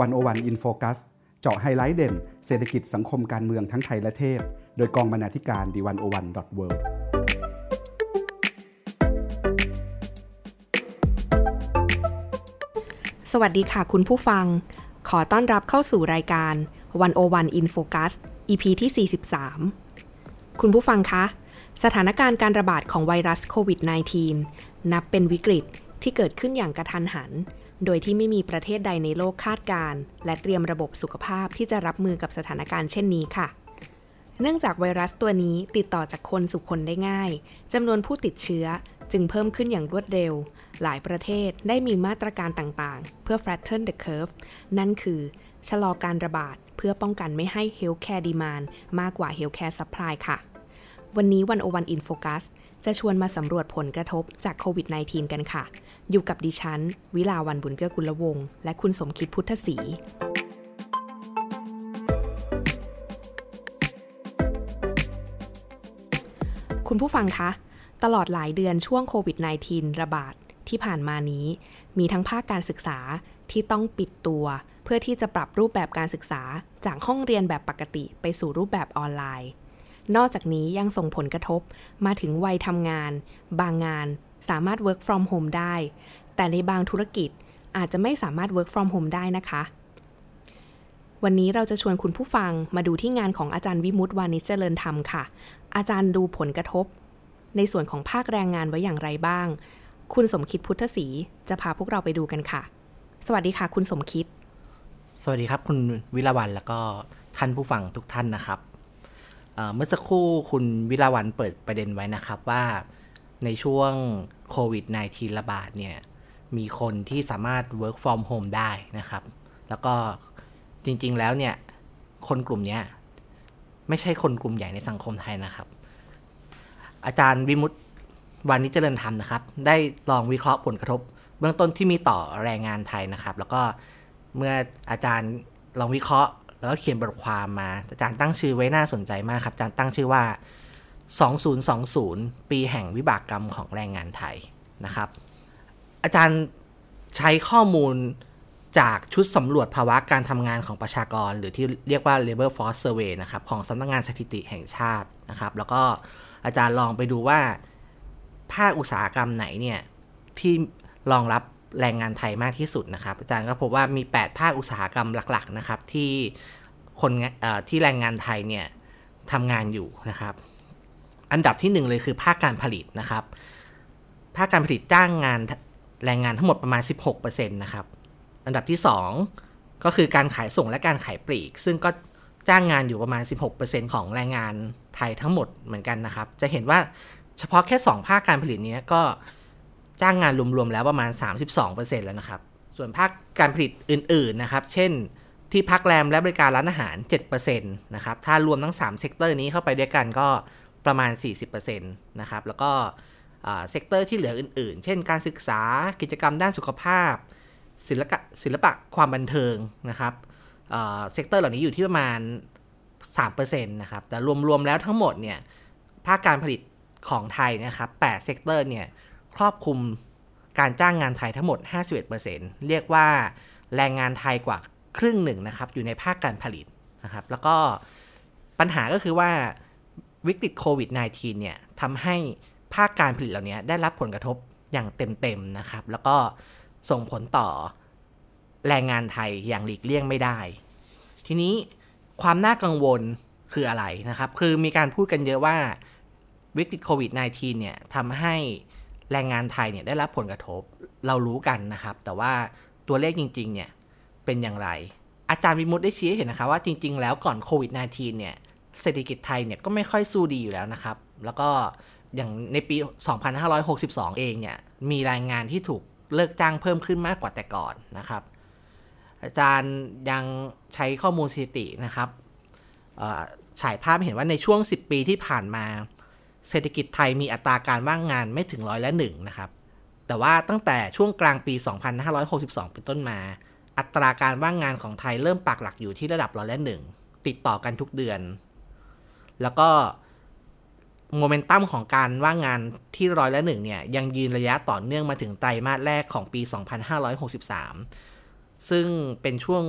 101 In Focus เจาะไฮไลท์เด่น เศรษฐกิจสังคมการเมืองทั้งไทยและเทศโดยกองบรรณาธิการ The101.worldสวัสดีค่ะคุณผู้ฟัง ขอต้อนรับเข้าสู่รายการ 101 In Focus EP ที่ 43 คุณผู้ฟังคะ สถานการณ์การระบาดของไวรัสโควิด -19 นับเป็นวิกฤตที่เกิดขึ้นอย่างกระทันหัน โดยที่ไม่มีประเทศใดในโลกคาดการและเตรียมระบบสุขภาพที่จะรับมือกับสถานการณ์เช่นนี้ค่ะ เนื่องจากไวรัสตัวนี้ติดต่อจากคนสู่คนได้ง่ายจำนวนผู้ติดเชื้อจึงเพิ่มขึ้นอย่างรวดเร็ว หลายประเทศได้มีมาตรการต่างๆ เพื่อ flatten the curve นั่นคือ ชะลอการระบาดเพื่อป้องกันไม่ให้ healthcare demand มากกว่า healthcare supply ค่ะ วันนี้วันโอวันอินโฟกัส จะชวนมาสำรวจผลกระทบจากโควิด -19 กันค่ะ อยู่กับดิฉัน วิลาวันบุญเกื้อกุลวง และคุณสมคิดพุทธศรีคุณผู้ฟังคะ ตลอดหลายเดือนช่วงโควิด -19 ระบาดที่ผ่านมานี้ มีทั้งภาคการศึกษาที่ต้องปิดตัว เพื่อที่จะปรับรูปแบบการศึกษาจากห้องเรียนแบบปกติไปสู่รูปแบบออนไลน์ นอกจากนี้ยังส่งผลกระทบมาถึงวัยทำงาน บางงานสามารถ work from home ได้ แต่ในบางธุรกิจอาจจะไม่สามารถ work from home ได้นะคะ วันนี้เราจะชวนคุณผู้ฟังมาดูที่งานของอาจารย์วิมุตติวานิชเจริญธรรมค่ะ อาจารย์ดูผลกระทบ ในส่วนของภาคแรงงานไว้อย่างไรบ้าง คุณสมคิดพุทธศรีจะพาพวกเราไปดูกันค่ะ สวัสดีค่ะ คุณสมคิด สวัสดีครับ คุณวิลาวันแล้วก็ท่านผู้ฟังทุกท่านนะครับ เมื่อสักครู่คุณวิลาวันเปิดประเด็นไว้นะครับว่าในช่วงโควิด -19 ระบาดเนี่ย มีคนที่สามารถ work from home ได้นะครับ แล้วก็จริง ๆ แล้วเนี่ย คนกลุ่มนี้ไม่ใช่คนกลุ่มใหญ่ในสังคมไทยนะครับ อาจารย์วิมุตวานิจเจริญธรรมนะครับ ได้ลองวิเคราะห์ผลกระทบ เบื้องต้นที่มีต่อแรงงานไทยนะครับ แล้วก็เมื่ออาจารย์ลองวิเคราะห์ แล้วก็เขียนบทความมา อาจารย์ตั้งชื่อไว้น่าสนใจมากครับ อาจารย์ตั้งชื่อว่า 2020 ปีแห่งวิบากกรรมของแรงงานไทยนะครับ อาจารย์ใช้ข้อมูลจากชุดสำรวจภาวะการทำงานของประชากร หรือที่เรียกว่า labor force survey นะครับของสำนักงงานสถิติแห่งชาตินะครับ แล้วก็อาจารย์ลองไปดูว่าภาคอุตสาหกรรมไหนเนี่ยที่รองรับ แรงงานไทยมากที่สุดนะครับ อาจารย์ก็พบว่ามี 8 ภาคอุตสาหกรรมหลัก ๆ นะครับ ที่คนที่แรงงานไทยเนี่ยทำงานอยู่นะครับ อันดับที่ 1 เลยคือภาคการผลิตนะครับ ภาคการผลิตจ้างงานแรงงานทั้งหมดประมาณ 16%นะครับ อันดับที่ 2 ก็คือการขายส่งและการขายปลีก ซึ่งก็จ้างงานอยู่ประมาณ 16%ของแรงงานไทยทั้งหมดเหมือนกันนะครับ จะเห็นว่าเฉพาะแค่ 2 ภาคการผลิตนี้ก็ จ้างงานรวมๆแล้วประมาณ 32%แล้วนะครับ ส่วนภาคการผลิตอื่นๆนะครับ เช่นที่พักแรมและบริการร้านอาหาร 7%นะครับ ถ้ารวมทั้ง 3 sector นี้เข้าไปด้วยกันก็ประมาณ 40%นะครับ แล้วก็ sector ที่เหลืออื่นๆ เช่นการศึกษา กิจกรรมด้านสุขภาพ ศิลปะศิลปะความบันเทิงนะครับ sector เหล่านี้อยู่ที่ประมาณ 3%นะครับ แต่รวมๆแล้วทั้งหมดเนี่ย ภาคการผลิตของไทยนะครับ8 sector เนี่ย ครอบคลุมการจ้างงานไทยทั้งหมด 51%เรียกว่าแรงงานไทยกว่าครึ่งหนึ่งนะครับ อยู่ในภาคการผลิตนะครับ แล้วก็ปัญหาก็คือว่าวิกฤตโควิด -19 เนี่ยทำให้ภาคการผลิตเหล่านี้ได้รับผลกระทบอย่างเต็มๆนะครับ แล้วก็ส่งผลต่อแรงงานไทยอย่างหลีกเลี่ยงไม่ได้ ทีนี้ความน่ากังวลคืออะไรนะครับ คือมีการพูดกันเยอะว่าวิกฤตโควิด -19 เนี่ยทำให้ แรงงานไทยเนี่ยได้รับผลกระทบเรารู้กันนะครับ แต่ว่าตัวเลขจริง ๆ เนี่ยเป็นอย่างไร อาจารย์วิมุตได้ชี้ให้เห็นนะคะว่าจริง ๆ แล้วก่อนโควิด -19 เนี่ยเศรษฐกิจไทยเนี่ยก็ไม่ค่อยสู้ดีอยู่แล้วนะครับ แล้วก็อย่างในปี 2562 เองเนี่ยมีแรายงานที่ถูกเลิกจ้างเพิ่มขึ้นมากกว่าแต่ก่อนนะครับ อาจารย์ยังใช้ข้อมูลสถิตินะครับฉายภาพเห็นว่าในช่วง 10 ปีที่ผ่านมา เศรษฐกิจไทยมีอัตราการว่างงานไม่ถึงร้อยละหนึ่งนะครับ แต่ว่าตั้งแต่ช่วงกลางปี 2562 เป็นต้นมา อัตราการว่างงานของไทยเริ่มปักหลักอยู่ที่ระดับร้อยละหนึ่งติดต่อกันทุกเดือน แล้วก็โมเมนตัมของการว่างงานที่ร้อยละหนึ่งเนี่ยยังยืนระยะต่อเนื่องมาถึงไตรมาสแรกของปี 2563 ซึ่งเป็นช่วง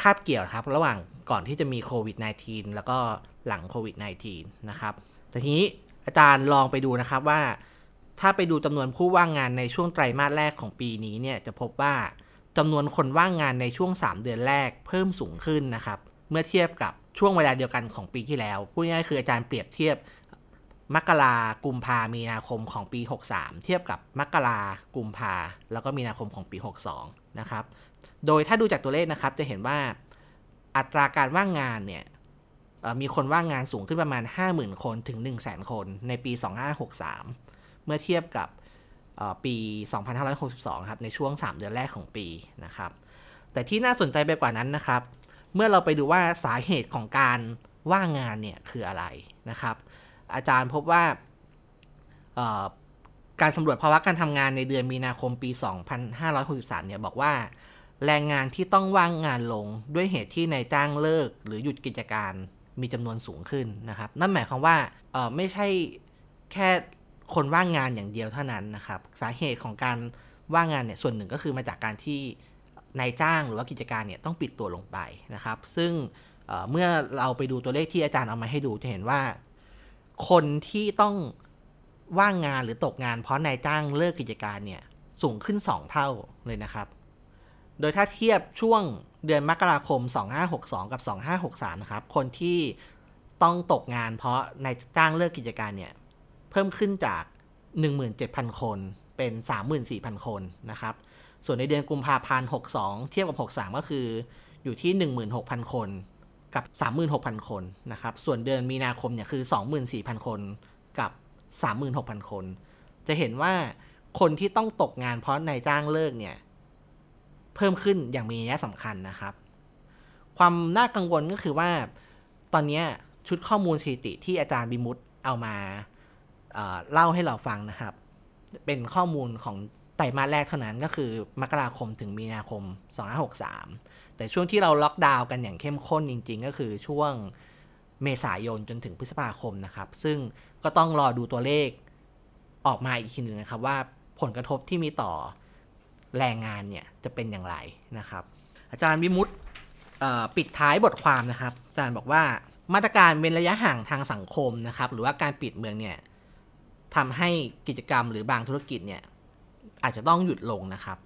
คาบเกี่ยวครับ ระหว่างก่อนที่จะมีโควิด -19 แล้วก็หลังโควิด -19 นะครับแต่ทีนี้ อาจารย์ลองไปดูนะครับว่า ถ้าไปดูจำนวนผู้ว่างงานในช่วงไตรมาสแรกของปีนี้เนี่ยจะพบว่าจำนวนคนว่างงานในช่วง 3 เดือนแรกเพิ่มสูงขึ้นนะครับ เมื่อเทียบกับช่วงเวลาเดียวกันของปีที่แล้วพูดง่ายๆคืออาจารย์เปรียบเทียบมกรากุมภามีนาคมของปี 63 เทียบกับมกรากุมภาแล้วก็มีนาคมของปี 62 นะครับ โดยถ้าดูจากตัวเลขนะครับจะเห็นว่าอัตราการว่างงานเนี่ย มีคนว่างงานสูงขึ้นประมาณ 50,000 คนถึง 100,000 คนในปี 2563 เมื่อเทียบกับปี 2562 ครับในช่วง 3 เดือนแรกของปีนะครับ แต่ที่น่าสนใจไปกว่านั้นนะครับ เมื่อเราไปดูว่าสาเหตุของการว่างงานเนี่ยคืออะไรนะครับ อาจารย์พบว่าการสำรวจภาวะการทำงานในเดือนมีนาคมปี 2563 เนี่ยบอกว่า แรงงานที่ต้องว่างงานลงด้วยเหตุที่นายจ้างเลิก หรือหยุดกิจการ มีจำนวนสูงขึ้นนะครับ นั่นหมายความว่าไม่ใช่แค่คนว่างงานอย่างเดียวเท่านั้นนะครับ สาเหตุของการว่างงานเนี่ยส่วนหนึ่งก็คือมาจากการที่นายจ้างหรือว่ากิจการเนี่ยต้องปิดตัวลงไปนะครับ ซึ่งเเมื่อเราไปดูตัวเลขที่อาจารย์เอามาให้ดูจะเห็นว่า คนที่ต้องว่างงานหรือตกงานเพราะนายจ้างเลิกกิจการเนี่ยสูงขึ้น 2 เท่าเลยนะครับ โดยถ้าเทียบช่วงเดือนมกราคม 2562 กับ 2563 นะครับ คนที่ต้องตกงานเพราะนายจ้างเลิกกิจการเนี่ย เพิ่มขึ้นจาก 17,000 คนเป็น 34,000 คนนะครับ ส่วนในเดือนกุมภาพันธ์ 62 เทียบกับ 63 ก็คืออยู่ที่ 16,000 คนกับ 36,000 คนนะครับ ส่วนเดือนมีนาคมเนี่ยคือ 24,000 คนกับ 36,000 คน จะเห็นว่าคนที่ต้องตกงานเพราะนายจ้างเลิกเนี่ย เพิ่มขึ้นอย่างมีนัยสำคัญนะครับ ความน่ากังวลก็คือว่าตอนนี้ชุดข้อมูลสถิติที่อาจารย์บิมุตเอามาเล่าให้เราฟังนะครับ เป็นข้อมูลของไตรมาสแรกเท่านั้นก็คือมกราคมถึงมีนาคม 2563 แต่ช่วงที่เราล็อกดาวน์กันอย่างเข้มข้นจริง ๆ ก็คือช่วงเมษายนจนถึงพฤษภาคมนะครับ ซึ่งก็ต้องรอดูตัวเลขออกมาอีกทีหนึ่งนะครับว่าผลกระทบที่มีต่อ แรงงานเนี่ยจะเป็นอย่างไรนะครับ อาจารย์วิมุตปิดท้ายบทความนะครับ อาจารย์บอกว่ามาตรการเว้นระยะห่างทางสังคมนะครับ หรือว่าการปิดเมืองเนี่ยทำให้กิจกรรมหรือบางธุรกิจเนี่ยอาจจะต้องหยุดลงนะครับ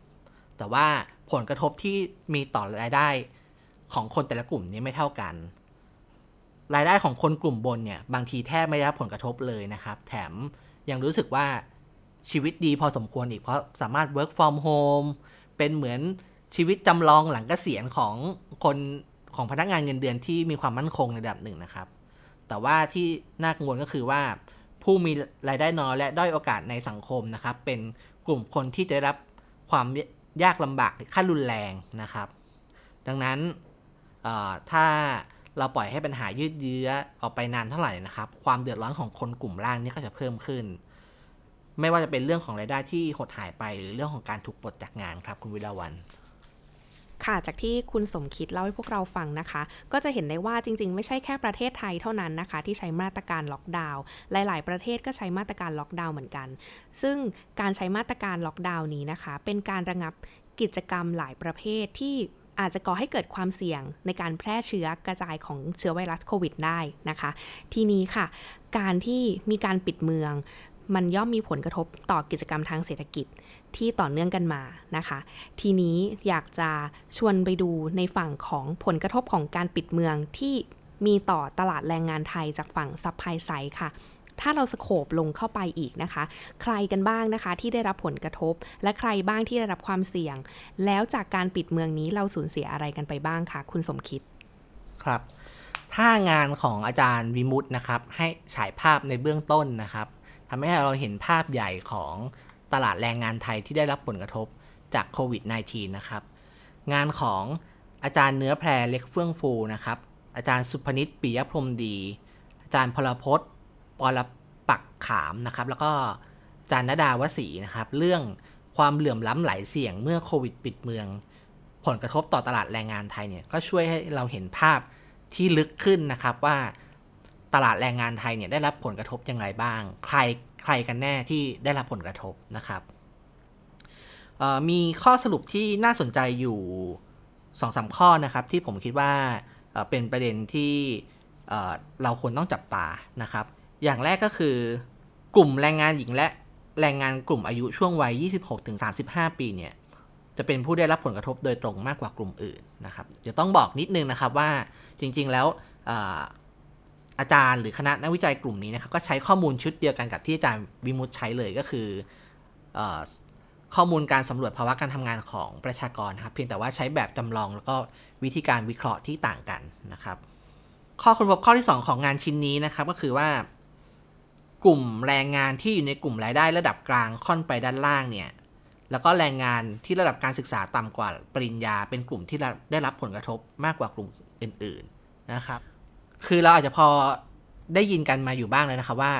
แต่ว่าผลกระทบที่มีต่อรายได้ของคนแต่ละกลุ่มนี้ไม่เท่ากัน รายได้ของคนกลุ่มบนเนี่ยบางทีแทบไม่ได้รับผลกระทบเลยนะครับ แถมยังรู้สึกว่า ชีวิตดีพอสมควรอีก เพราะสามารถ work from home เป็นเหมือนชีวิตจำลองหลังเกษียณของคนของพนักงานเงินเดือนที่มีความมั่นคงในระดับหนึ่งนะครับ แต่ว่าที่น่ากังวลก็คือว่า ผู้มีรายได้น้อยและด้อยโอกาสในสังคมนะครับ เป็นกลุ่มคนที่จะได้รับความยากลำบากขั้นรุนแรงนะครับ ดังนั้นถ้าเราปล่อยให้ปัญหายืดเยื้อออกไปนานเท่าไหร่นะครับ ความเดือดร้อนของคนกลุ่มล่างนี่ก็จะเพิ่มขึ้น ไม่ว่าจะเป็นเรื่องของรายได้ที่หดหายไป หรือเรื่องของการถูกปลดจากงานครับคุณวิลาวันค่ะจากที่คุณสมคิดเล่าให้พวกเราฟังนะคะ ก็จะเห็นได้ว่าจริง ๆ ไม่ใช่แค่ประเทศไทยเท่านั้นนะคะ ที่ใช้มาตรการล็อกดาวน์หลาย ๆ ประเทศก็ใช้มาตรการล็อกดาวน์เหมือนกัน ซึ่งการใช้มาตรการล็อกดาวน์นี้นะคะ เป็นการระงับกิจกรรมหลายประเภทที่อาจจะก่อให้เกิดความเสี่ยงในการแพร่เชื้อกระจายของเชื้อไวรัสโควิดได้นะคะ ทีนี้ค่ะ การที่มีการปิดเมือง มันย่อมมีผลกระทบต่อกิจกรรมทางเศรษฐกิจที่ต่อเนื่องกันมานะคะ ทีนี้อยากจะชวนไปดูในฝั่งของผลกระทบของการปิดเมืองที่มีต่อตลาดแรงงานไทยจากฝั่งซับไพไซด์ค่ะ ถ้าเราสโคบลงเข้าไปอีกนะคะ ใครกันบ้างนะคะที่ได้รับผลกระทบ และใครบ้างที่ได้รับความเสี่ยง แล้วจากการปิดเมืองนี้เราสูญเสียอะไรกันไปบ้างคะคุณสมคิด ครับ ถ้างานของอาจารย์วิมุตนะครับ ให้ฉายภาพในเบื้องต้นนะครับ ทำให้เราเห็นภาพใหญ่ของตลาดแรงงานไทยที่ได้รับผลกระทบจากโควิด -19 นะครับ งานของอาจารย์เนื้อแพรเล็กเฟื่องฟูนะครับ อาจารย์สุพนิตปิยพรมดี อาจารย์พลพศปรปักขามนะครับ แล้วก็อาจารย์นดาวสีนะครับ เรื่องความเหลื่อมล้ำหลายเสี่ยงเมื่อโควิด ปิดเมือง ผลกระทบต่อตลาดแรงงานไทยเนี่ยก็ช่วยให้เราเห็นภาพที่ลึกขึ้นนะครับว่า ตลาดแรงงานไทยเนี่ยได้รับผลกระทบอย่างไรบ้าง ใครใครกันแน่ที่ได้รับผลกระทบนะครับมีข้อสรุปที่น่าสนใจอยู่สองสาข้อนะครับที่ผมคิดว่าเป็นประเด็นที่เราควรต้องจับตานะครับ อย่างแรกก็คือกลุ่มแรงงานหญิงและแรงงานกลุ่มอายุช่วงวัย 26-35 ปีเนี่ยจะเป็นผู้ได้รับผลกระทบโดยตรงมากกว่ากลุ่มอื่นนะครับเดี๋ยวต้องบอกนิดนึงนะครับว่าจริงๆแล้ว อาจารย์หรือคณะนักวิจัยกลุ่มนี้นะครับก็ใช้ข้อมูลชุดเดียวกันกับที่อาจารย์วิมุตใช้เลยก็คืออข้อมูลการสำรวจภาวะการทำงานของประชากรนะครับ เพียงแต่ว่าใช้แบบจำลองแล้วก็วิธีการวิเคราะห์ที่ต่างกันนะครับ ข้อค้นพบข้อที่ 2 ของงานชิ้นนี้นะครับก็คือว่ากลุ่มแรงงานที่อยู่ในกลุ่มรายได้ระดับกลางค่อนไปด้านล่างเนี่ยแล้วก็แรงงานที่ระดับการศึกษาต่ำกว่าปริญญา เป็นกลุ่มที่ได้รับผลกระทบมากกว่ากลุ่มอื่น ๆนะครับ คือเราอาจจะพอได้ยินกันมาอยู่บ้างเลยนะครับว่า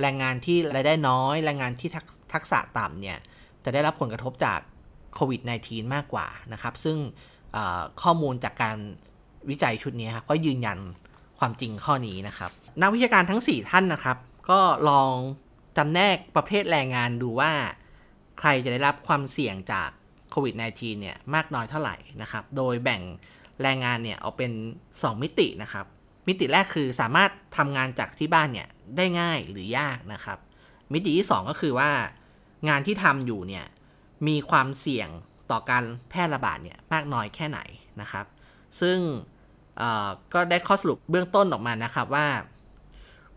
แรงงานที่รายได้น้อย แรงงานที่ทักษะต่ำเนี่ย จะได้รับผลกระทบจากโควิด -19 มากกว่านะครับ ซึ่งข้อมูลจากการวิจัยชุดนี้ครับก็ยืนยันความจริงข้อนี้นะครับ นักวิชาการทั้ง 4 ท่านนะครับ ก็ลองจำแนกประเภทแรงงานดูว่า ใครจะได้รับความเสี่ยงจากโควิด -19 เนี่ยมากน้อยเท่าไหร่นะครับ โดยแบ่งแรงงานเนี่ยเอาเป็น 2 มิตินะครับ มิติแรกคือสามารถทำงานจากที่บ้านเนี่ยได้ง่ายหรือยากนะครับ มิติที่ 2 ก็คือว่างานที่ทำอยู่เนี่ยมีความเสี่ยงต่อการแพร่ระบาดเนี่ยมากน้อยแค่ไหนนะครับ ซึ่งก็ได้ข้อสรุปเบื้องต้นออกมานะครับว่า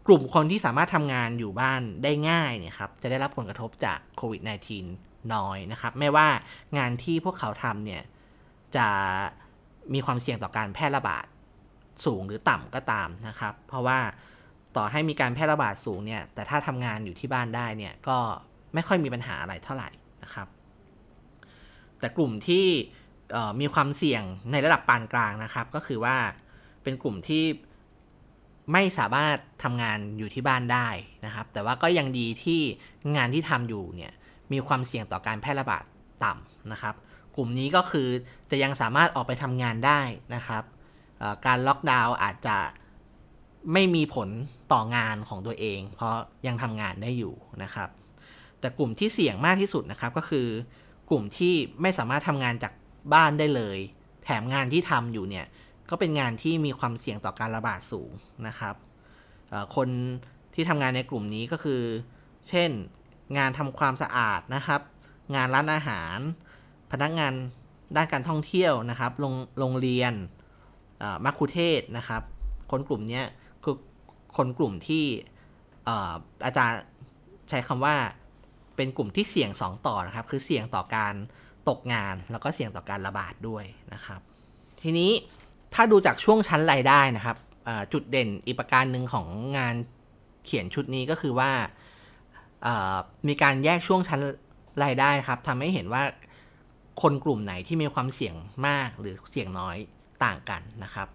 กลุ่มคนที่สามารถทำงานอยู่บ้านได้ง่ายเนี่ยครับจะได้รับผลกระทบจากโควิด -19 น้อยนะครับไม่ว่างานที่พวกเขาทำเนี่ยจะมีความเสี่ยงต่อการแพร่ระบาด สูงหรือต่ำก็ตามนะครับ เพราะว่าต่อให้มีการแพร่ระบาดสูงเนี่ย แต่ถ้าทำงานอยู่ที่บ้านได้เนี่ยก็ไม่ค่อยมีปัญหาอะไรเท่าไหร่นะครับ แต่กลุ่มที่มีความเสี่ยงในระดับปานกลางนะครับ ก็คือว่าเป็นกลุ่มที่ไม่สามารถทำงานอยู่ที่บ้านได้นะครับ แต่ว่าก็ยังดีที่งานที่ทำอยู่เนี่ยมีความเสี่ยงต่อการแพร่ระบาดต่ำนะครับ กลุ่มนี้ก็คือจะยังสามารถออกไปทำงานได้นะครับ การล็อกดาวน์อาจจะไม่มีผลต่องานของตัวเอง เพราะยังทำงานได้อยู่นะครับ แต่กลุ่มที่เสี่ยงมากที่สุดนะครับก็คือกลุ่มที่ไม่สามารถทำงานจากบ้านได้เลย แถมงานที่ทำอยู่เนี่ยก็เป็นงานที่มีความเสี่ยงต่อการระบาดสูงนะครับคนที่ทำงานในกลุ่มนี้ก็คือ เช่น งานทำความสะอาดนะครับ งานร้านอาหาร พนักงานด้านการท่องเที่ยวนะครับ โรงโรงเรียน มัคคุเทศนะครับ คนกลุ่มนี้คือคนกลุ่มที่อาจารย์ใช้คำว่าเป็นกลุ่มที่เสี่ยง 2 ต่อนะครับ คือเสี่ยงต่อการตกงานแล้วก็เสี่ยงต่อการระบาดด้วยนะครับ ทีนี้ถ้าดูจากช่วงชั้นรายได้นะครับจุดเด่นอีกประการหนึ่งของงานเขียนชุดนี้ก็คือว่ามีการแยกช่วงชั้นรายได้ครับทำให้เห็นว่าคนกลุ่มไหนที่มีความเสี่ยงมากหรือเสี่ยงน้อย ต่างกันนะครับ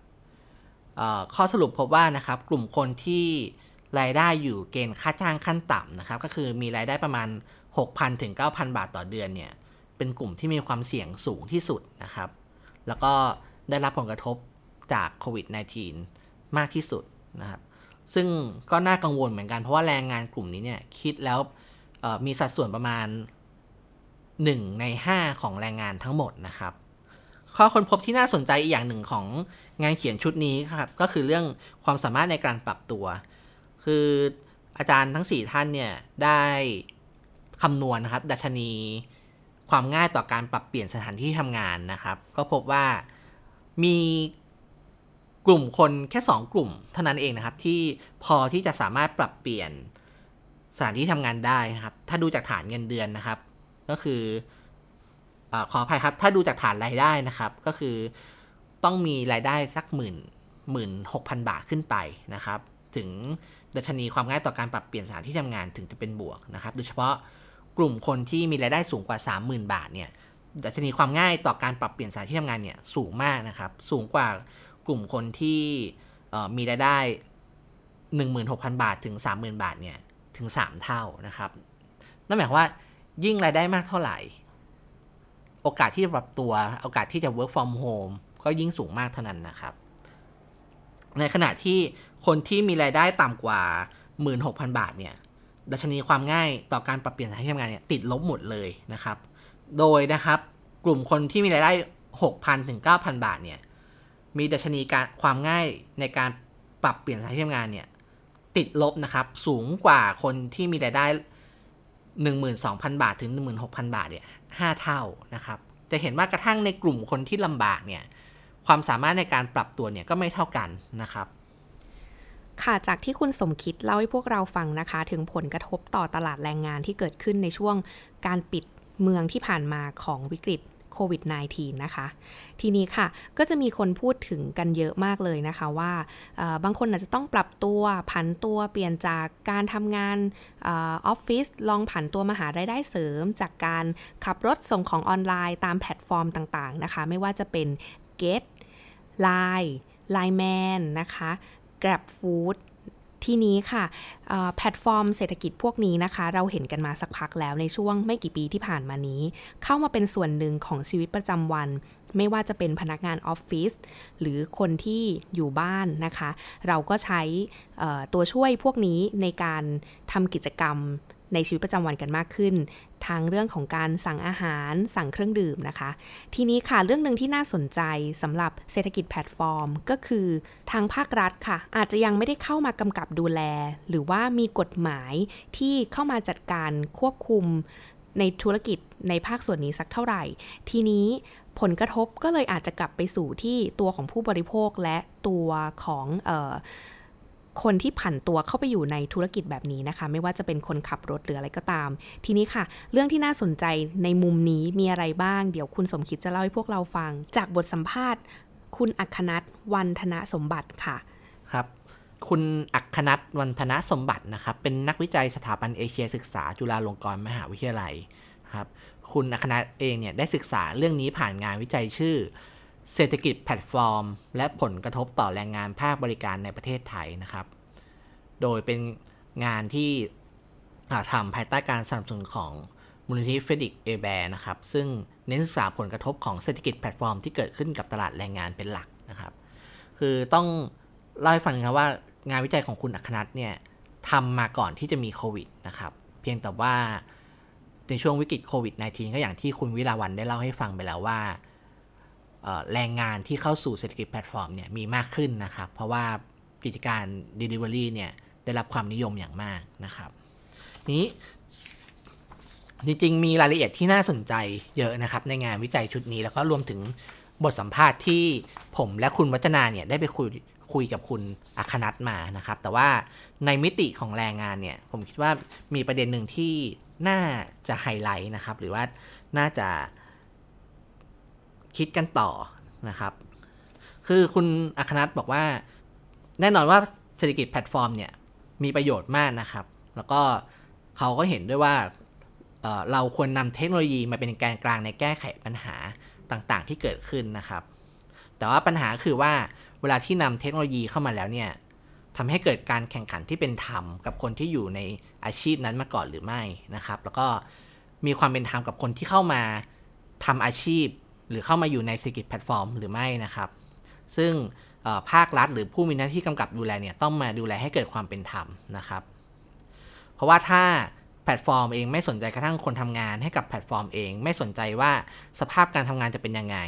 ข้อสรุปพบว่านะครับกลุ่มคนที่รายได้อยู่เกณฑ์ค่าจ้างขั้นต่ำนะครับ ก็คือมีรายได้ประมาณ 6,000ถึง9,000 บาทต่อเดือนเนี่ยเป็นกลุ่มที่มีความเสี่ยงสูงที่สุดนะครับ แล้วก็ได้รับผลกระทบจากโควิด -19 มากที่สุดนะครับ ซึ่งก็น่ากังวลเหมือนกันเพราะว่าแรงงานกลุ่มนี้เนี่ยคิดแล้วมีสัดส่วนประมาณ 1 ใน 5 ของแรงงานทั้งหมดนะครับ ข้อค้นพบที่น่าสนใจอีกอย่างหนึ่งของงานเขียนชุดนี้ครับ ก็คือเรื่องความสามารถในการปรับตัว คืออาจารย์ทั้ง 4 ท่านเนี่ยได้คำนวณนะครับ ดัชนีความง่ายต่อการปรับเปลี่ยนสถานที่ทำงานนะครับ ก็พบว่ามีกลุ่มคนแค่ 2 กลุ่มเท่านั้นเองนะครับ ที่พอที่จะสามารถปรับเปลี่ยนสถานที่ทำงานได้นะครับ ถ้าดูจากฐานเงินเดือนนะครับ ก็คือ อขออภัยครับ ถ้าดูจากฐานรายได้นะครับ ก็คือต้องมีรายได้สักหมื่นหมื่นหกพันบาทขึ้นไปนะครับ ถึงดัชนีความง่ายต่อการปรับเปลี่ยนสถานที่ทำงานถึงจะเป็นบวกนะครับ โดยเฉพาะกลุ่มคนที่มีรายได้สูงกว่า 30,000 บาทเนี่ยดัชนีความง่ายต่อการปรับเปลี่ยนสถานที่ทำงานเนี่ยสูงมากนะครับ สูงกว่ากลุ่มคนที่มีรายได้ 16,000 บาทถึง 30,000 บาทเนี่ยถึง 3 เท่านะครับ นั่นหมายความว่ายิ่งรายได้มากเท่าไหร่ โอกาสที่จะปรับตัว โอกาสที่จะ work from home ก็ยิ่งสูงมากเท่านั้นนะครับ ในขณะที่คนที่มีรายได้ต่ำกว่า 16,000 บาทเนี่ย ดัชนีความง่ายต่อการปรับเปลี่ยนสถานที่ทำงานเนี่ยติดลบหมดเลยนะครับ โดยนะครับกลุ่มคนที่มีรายได้ 6,000 ถึง 9,000 บาทเนี่ย มีดัชนีการความง่ายในการปรับเปลี่ยนสถานที่ทำงานเนี่ยติดลบนะครับ สูงกว่าคนที่มีรายได้ 12,000 บาทถึง 16,000 บาทเนี่ย 5 เท่านะครับ จะเห็นว่ากระทั่งในกลุ่มคนที่ลำบากเนี่ยความสามารถในการปรับตัวเนี่ยก็ไม่เท่ากันนะครับ ค่ะจากที่คุณสมคิดเล่าให้พวกเราฟังนะคะ ถึงผลกระทบต่อตลาดแรงงานที่เกิดขึ้นในช่วงการปิดเมืองที่ผ่านมาของวิกฤต โควิด -19 นะคะ ทีนี้ค่ะก็จะมีคนพูดถึงกันเยอะมากเลยนะคะว่าบางคนอาจจะต้องปรับตัวผันตัวเปลี่ยนจากการทำงานออฟฟิศลองผันตัวมาหารายได้เสริม จากการขับรถส่งของออนไลน์ตามแพลตฟอร์มต่างๆนะคะ ไม่ว่าจะเป็น Get Line Line Man นะคะ Grab Food ทีนี้ค่ะแพลตฟอร์มเศรษฐกิจพวกนี้นะคะ เราเห็นกันมาสักพักแล้วในช่วงไม่กี่ปีที่ผ่านมานี้ เข้ามาเป็นส่วนหนึ่งของชีวิตประจำวัน ไม่ว่าจะเป็นพนักงานออฟฟิศหรือคนที่อยู่บ้านนะคะ เราก็ใช้ตัวช่วยพวกนี้ในการทำกิจกรรม ในชีวิตประจำวันกันมากขึ้น ทางเรื่องของการสั่งอาหาร สั่งเครื่องดื่มนะคะ ทีนี้ค่ะเรื่องหนึ่งที่น่าสนใจสำหรับเศรษฐกิจแพลตฟอร์ม ก็คือทางภาครัฐค่ะ อาจจะยังไม่ได้เข้ามากำกับดูแล หรือว่ามีกฎหมายที่เข้ามาจัดการควบคุมในธุรกิจในภาคส่วนนี้สักเท่าไหร่ ทีนี้ผลกระทบก็เลยอาจจะกลับไปสู่ที่ตัวของผู้บริโภคและตัวของออ คนที่ผันตัวเข้าไปอยู่ในธุรกิจแบบนี้นะคะ ไม่ว่าจะเป็นคนขับรถหรืออะไรก็ตาม ทีนี้ค่ะ เรื่องที่น่าสนใจในมุมนี้มีอะไรบ้าง เดี๋ยวคุณสมคิดจะเล่าให้พวกเราฟัง จากบทสัมภาษณ์ คุณอัคนัทวันธนสมบัติค่ะครับคุณอัคนัทวันธนสมบัตินะครับ เป็นนักวิจัยสถาบันเอเชียศึกษา จุฬาลงกรณ์มหาวิทยาลัยครับ คุณอัคนัทเองเนี่ยได้ศึกษาเรื่องนี้ผ่านงานวิจัยชื่อ เศรษฐกิจแพลตฟอร์ม และผลกระทบต่อแรงงานภาคบริการในประเทศไทยนะครับ โดยเป็นงานที่ทำภายใต้การสนับสนุนของมูลนิธิฟรีดริช เอแบร์ทนะครับ ซึ่งเน้นศึกษาผลกระทบของเศรษฐกิจแพลตฟอร์มที่เกิดขึ้นกับตลาดแรงงานเป็นหลักนะครับ คือต้องเล่าให้ฟังครับว่างานวิจัยของคุณอรรคณัฐเนี่ยทำมาก่อนที่จะมีโควิดนะครับ เพียงแต่ว่าในช่วงวิกฤตโควิด -19 ก็อย่างที่คุณวิลาวันได้เล่าให้ฟังไปแล้วว่า แรงงานที่เข้าสู่เศรษฐกิจแพลตฟอร์มเนี่ยมีมากขึ้นนะครับ เพราะว่ากิจการ Delivery เนี่ยได้รับความนิยมอย่างมากนะครับ นี้จริงๆ มีรายละเอียดที่น่าสนใจเยอะนะครับ ในงานวิจัยชุดนี้แล้วก็รวมถึงบทสัมภาษณ์ที่ผมและคุณวัฒนาเนี่ยได้ไปคุยคุยกับคุณอรรคณัฐมานะครับ แต่ว่าในมิติของแรงงานเนี่ยผมคิดว่ามีประเด็นหนึ่งที่น่าจะไฮไลท์นะครับ หรือว่าน่าจะ คิดกันต่อนะครับ คือคุณอัคนัทบอกว่า แน่นอนว่าเศรษฐกิจแพลตฟอร์มเนี่ยมีประโยชน์มากนะครับ แล้วก็เขาก็เห็นด้วยว่าเเราควรนำเทคโนโลยีมาเป็นแกนกลางในแก้ไขปัญหาต่างๆ ที่เกิดขึ้นนะครับ แต่ว่าปัญหาคือว่าเวลาที่นำเทคโนโลยีเข้ามาแล้วเนี่ยทำให้เกิดการแข่งขันที่เป็นธรรมกับคนที่อยู่ในอาชีพนั้นมาก่อนหรือไม่นะครับ แล้วก็มีความเป็นธรรมกับคนที่เข้ามาทำอาชีพ หรือเข้ามาอยู่ในเศรษฐกิจแพลตฟอร์มหรือไม่นะครับ ซึ่งภาครัฐหรือผู้มีหน้าที่กำกับดูแลเนี่ยต้องมาดูแลให้เกิดความเป็นธรรมนะครับ เพราะว่าถ้าแพลตฟอร์มเองไม่สนใจกระทั่งคนทำงานให้กับแพลตฟอร์มเอง ไม่สนใจว่าสภาพการทำงานจะเป็นยังไง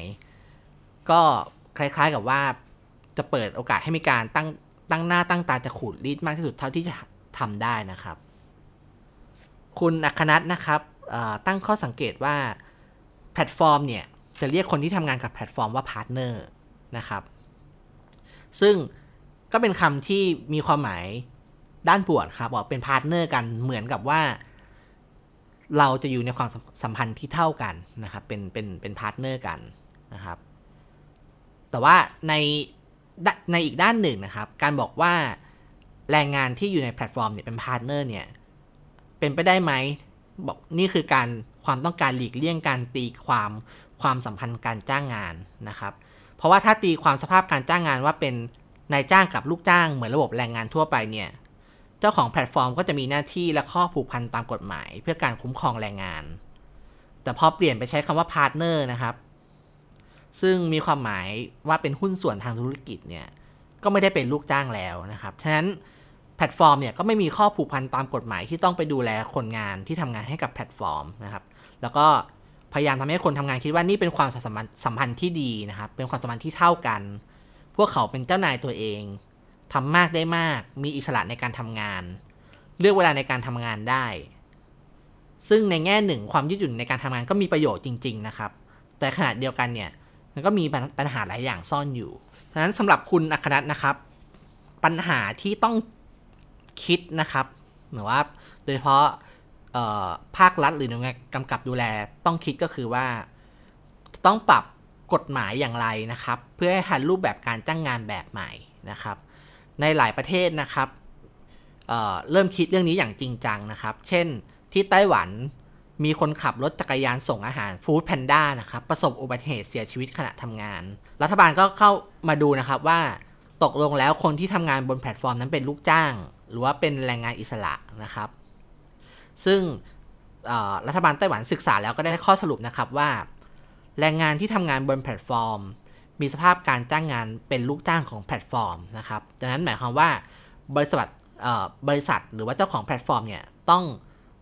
ก็คล้ายๆกับว่าจะเปิดโอกาสให้มีการตั้งตั้งหน้าตั้งตาจะขูดรีดมากที่สุดเท่าที่จะทำได้นะครับ คุณอรรคณัฐนะครับตั้งข้อสังเกตว่าแพลตฟอร์มเนี่ย จะเรียกคนที่ทำงานกับแพลตฟอร์มว่า partner นะครับ ซึ่งก็เป็นคำที่มีความหมายด้านบวกครับบอกเป็น partner กันเหมือนกับว่า เราจะอยู่ในความสัมพันธ์ที่เท่ากันนะครับ เป็นเป็นเป็น partner กันนะครับ แต่ว่าในในอีกด้านหนึ่งนะครับ การบอกว่าแรงงานที่อยู่ในแพลตฟอร์มเนี่ยเป็น partner เนี่ยเป็นไปได้ไหมบอกนี่คือการความต้องการหลีกเลี่ยงการตีความ ความสัมพันธ์การจ้างงานนะครับ เพราะว่าถ้าตีความสภาพการจ้างงานว่าเป็นนายจ้างกับลูกจ้างเหมือนระบบแรงงานทั่วไปเนี่ยเจ้าของแพลตฟอร์มก็จะมีหน้าที่และข้อผูกพันตามกฎหมาย เพื่อการคุ้มครองแรงงาน แต่พอเปลี่ยนไปใช้คำว่า partner นะครับ ซึ่งมีความหมายว่าเป็นหุ้นส่วนทางธุรกิจเนี่ยก็ไม่ได้เป็นลูกจ้างแล้วนะครับ ฉะนั้นแพลตฟอร์มเนี่ยก็ไม่มีข้อผูกพันตามกฎหมายที่ต้องไปดูแลคนงานที่ทำงานให้กับแพลตฟอร์มนะครับ แล้วก็ พยายามทำให้คนทำงานคิดว่านี่เป็นความสัมพันธ์สัมพันธ์ที่ดีนะครับ เป็นความสัมพันธ์ที่เท่ากัน พวกเขาเป็นเจ้านายตัวเองทำมากได้มาก มีอิสระในการทำงาน เลือกเวลาในการทำงานได้ ซึ่งในแง่หนึ่งความยืดหยุ่นในการทำงานก็มีประโยชน์จริง ๆ นะครับ แต่ขณะเดียวกันเนี่ยมันก็มีปัญหาหลายอย่างซ่อนอยู่ดังนั้นสำหรับคุณอัครนัทนะครับ ปัญหาที่ต้องคิดนะครับหรือว่าโดยเฉพาะ ภาครัฐหรือหน่วยงานกำกับดูแลต้องคิดก็คือว่า ต้องปรับกฎหมายอย่างไรนะครับ เพื่อให้ทันรูปแบบการจ้างงานแบบใหม่นะครับ ในหลายประเทศนะครับเเริ่มคิดเรื่องนี้อย่างจริงจังนะครับ เช่นที่ไต้หวันมีคนขับรถจักรยานส่งอาหารฟู้ดแพนด้านะครับ ประสบอุบัติเหตุเสียชีวิตขณะทำงาน รัฐบาลก็เข้ามาดูนะครับว่าตกลงแล้วคนที่ทำงานบนแพลตฟอร์มนั้นเป็นลูกจ้าง หรือว่าเป็นแรงงานอิสระนะครับ ซึ่งรัฐบาลไต้หวันศึกษาแล้วก็ได้ข้อสรุปนะครับว่า แรงงานที่ทำงานบนแพลตฟอร์ม มีสภาพการจ้างงานเป็นลูกจ้างของแพลตฟอร์มนะครับดังนั้นหมายความว่าบริษัทบริษัทหรือว่าเจ้าของแพลตฟอร์มเนี่ยต้อง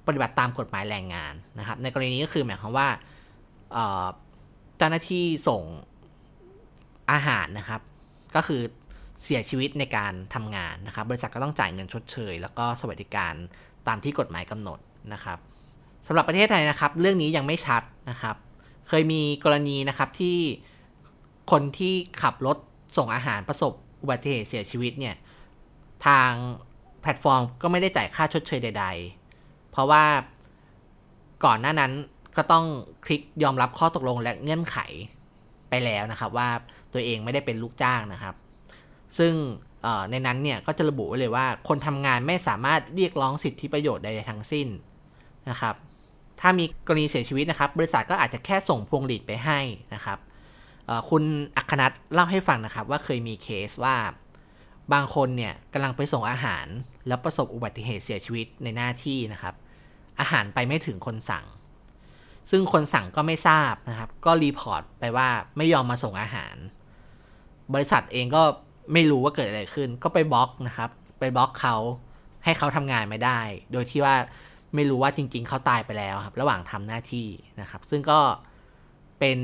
ปฏิบัติตามกฎหมายแรงงานนะครับ ในกรณีนี้ก็คือหมายความว่าเจ้าหน้าที่ส่งอาหารนะครับ ก็คือเสียชีวิตในการทำงานนะครับ บริษัทก็ต้องจ่ายเงินชดเชย แล้วก็สวัสดิการ ตามที่กฎหมายกำหนดนะครับสำหรับประเทศไทยนะครับ เรื่องนี้ยังไม่ชัดนะครับ เคยมีกรณีนะครับที่คนที่ขับรถส่งอาหารประสบอุบัติเหตุเสียชีวิตเนี่ยทางแพลตฟอร์มก็ไม่ได้จ่ายค่าชดเชยใด ๆ เพราะว่าก่อนหน้านั้นก็ต้องคลิกยอมรับข้อตกลงและเงื่อนไขไปแล้วนะครับ ว่าตัวเองไม่ได้เป็นลูกจ้างนะครับ ซึ่ง ในนั้นเนี่ยก็จะระบุไว้เลยว่าคนทำงานไม่สามารถเรียกร้องสิทธิประโยชน์ใดๆทั้งสิ้นนะครับ ถ้ามีกรณีเสียชีวิตนะครับ บริษัทก็อาจจะแค่ส่งพวงหรีดไปให้นะครับคุณอรรคณัฐเล่าให้ฟังนะครับว่าเคยมีเคสว่าบางคนเนี่ยกำลังไปส่งอาหาร แล้วประสบอุบัติเหตุเสียชีวิตในหน้าที่นะครับ อาหารไปไม่ถึงคนสั่ง ซึ่งคนสั่งก็ไม่ทราบนะครับ ก็ report ไปว่าไม่ยอมมาส่งอาหาร บริษัทเองก็ ไม่รู้ว่าเกิดอะไรขึ้น ก็ไปบล็อกนะครับ ไปบล็อกเขาให้เขาทำงานไม่ได้ โดยที่ว่าไม่รู้ว่าจริง ๆ เขาตายไปแล้วครับ ระหว่างทำหน้าที่นะครับ ซึ่งก็เป็น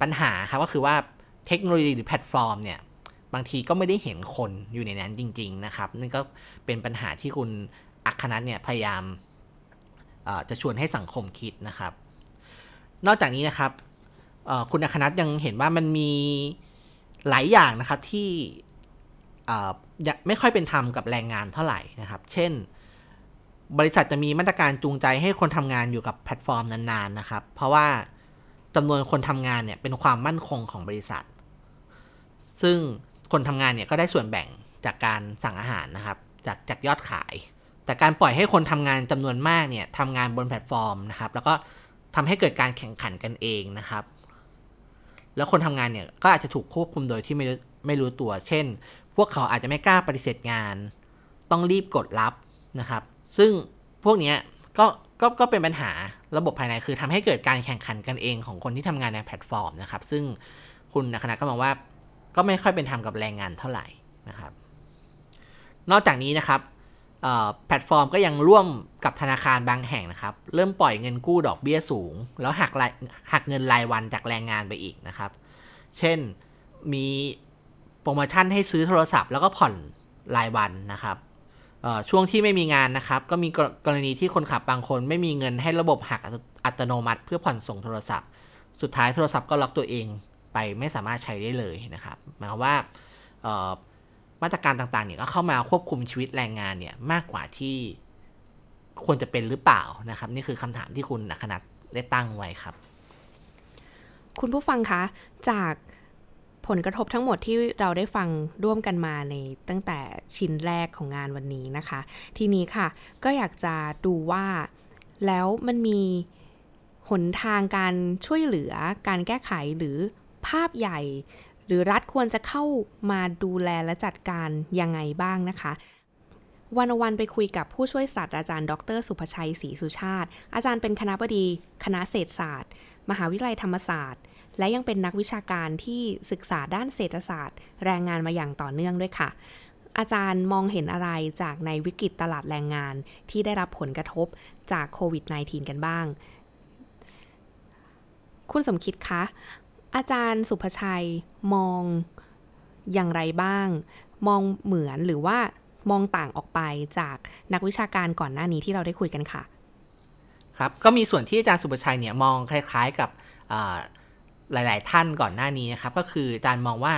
ปัญหาครับก็คือว่าเทคโนโลยีหรือแพลตฟอร์มเนี่ยบางทีก็ไม่ได้เห็นคนอยู่ในนั้นจริง ๆ นะครับนั่นก็เป็นปัญหาที่คุณอัคนัทเนี่ยพยายามจะชวนให้สังคมคิดนะครับ นอกจากนี้นะครับคุณอัคนัทยังเห็นว่ามันมีหลายอย่างนะครับที่ ไม่ค่อยเป็นธรรมกับแรงงานเท่าไหร่นะครับ เช่น บริษัทจะมีมาตรการจูงใจให้คนทำงานอยู่กับแพลตฟอร์มนานๆนะครับ เพราะว่าจำนวนคนทำงานเนี่ยเป็นความมั่นคงของบริษัท ซึ่งคนทำงานเนี่ยก็ได้ส่วนแบ่งจากการสั่งอาหารนะครับจากจากยอดขาย แต่การปล่อยให้คนทำงานจำนวนมากเนี่ยทำงานบนแพลตฟอร์มนะครับ แล้วก็ทำให้เกิดการแข่งขันกันเองนะครับ แล้วคนทำงานเนี่ยก็อาจจะถูกควบคุมโดยที่ไม่ไม่รู้ตัว เช่น พวกเขาอาจจะไม่กล้าปฏิเสธงาน ต้องรีบกดรับนะครับ ซึ่งพวกนี้ก็ก็ก็เป็นปัญหาระบบภายในคือทำให้เกิดการแข่งขันกันเองของคนที่ทำงานในแพลตฟอร์มนะครับ ซึ่งคุณอรรคณัฐก็มองว่าก็ไม่ค่อยเป็นธรรมกับแรงงานเท่าไหร่นะครับ นอกจากนี้นะครับแพลตฟอร์มก็ยังร่วมกับธนาคารบางแห่งนะครับ เริ่มปล่อยเงินกู้ดอกเบี้ยสูง แล้วหักหักเงินรายวันจากแรงงานไปอีกนะครับ เช่นมี รโมชั่นให้ซื้อโทรศัพท์แล้วก็ผ่อนรายวันนะครับช่วงที่ไม่มีงานนะครับ ก็มีกรณีที่คนขับบางคนไม่มีเงินให้ระบบหักอัตโนมัติ เพื่อผ่อนส่งโทรศัพท์ สุดท้ายโทรศัพท์ก็ล็อกตัวเองไปไม่สามารถใช้ได้เลยนะครับหมายความว่ามาตรการต่างๆเนี่ยก็เข้ามาควบคุมชีวิตแรงงานเนี่ยมากกว่าที่ควรจะเป็นหรือเปล่านะครับ นี่คือคำถามที่คุณนักนัดได้ตั้งไว้ครับ คุณผู้ฟังคะจาก ผลกระทบทั้งหมดที่เราได้ฟังร่วมกันมาในตั้งแต่ชิ้นแรกของงานวันนี้นะคะ ทีนี้ค่ะ ก็อยากจะดูว่าแล้วมันมีหนทางการช่วยเหลือการแก้ไขหรือภาพใหญ่ หรือรัฐควรจะเข้ามาดูแลและจัดการยังไงบ้างนะคะวันวันไปคุยกับผู้ช่วยศาสตราจารย์ ดร สุภชัยศรีสุชาติ อาจารย์เป็นคณะบดี คณะเศรษฐศาสตร์ มหาวิทยาลัยธรรมศาสตร์ และยังเป็นนักวิชาการที่ศึกษาด้านเศรษฐศาสตร์ แรงงานมาอย่างต่อเนื่องด้วยค่ะ อาจารย์มองเห็นอะไรจากในวิกฤตตลาดแรงงานที่ได้รับผลกระทบจากโควิด -19 กันบ้าง คุณสมคิดคะ อาจารย์สุภชัยมองอย่างไรบ้าง มองเหมือนหรือว่ามองต่างออกไปจากนักวิชาการก่อนหน้านี้ที่เราได้คุยกันค่ะ ครับ ก็มีส่วนที่อาจารย์สุประชัยเนี่ยมองคล้าย ๆกับ หลาย ๆ ท่านก่อนหน้านี้นะครับ ก็คืออาจารย์มองว่า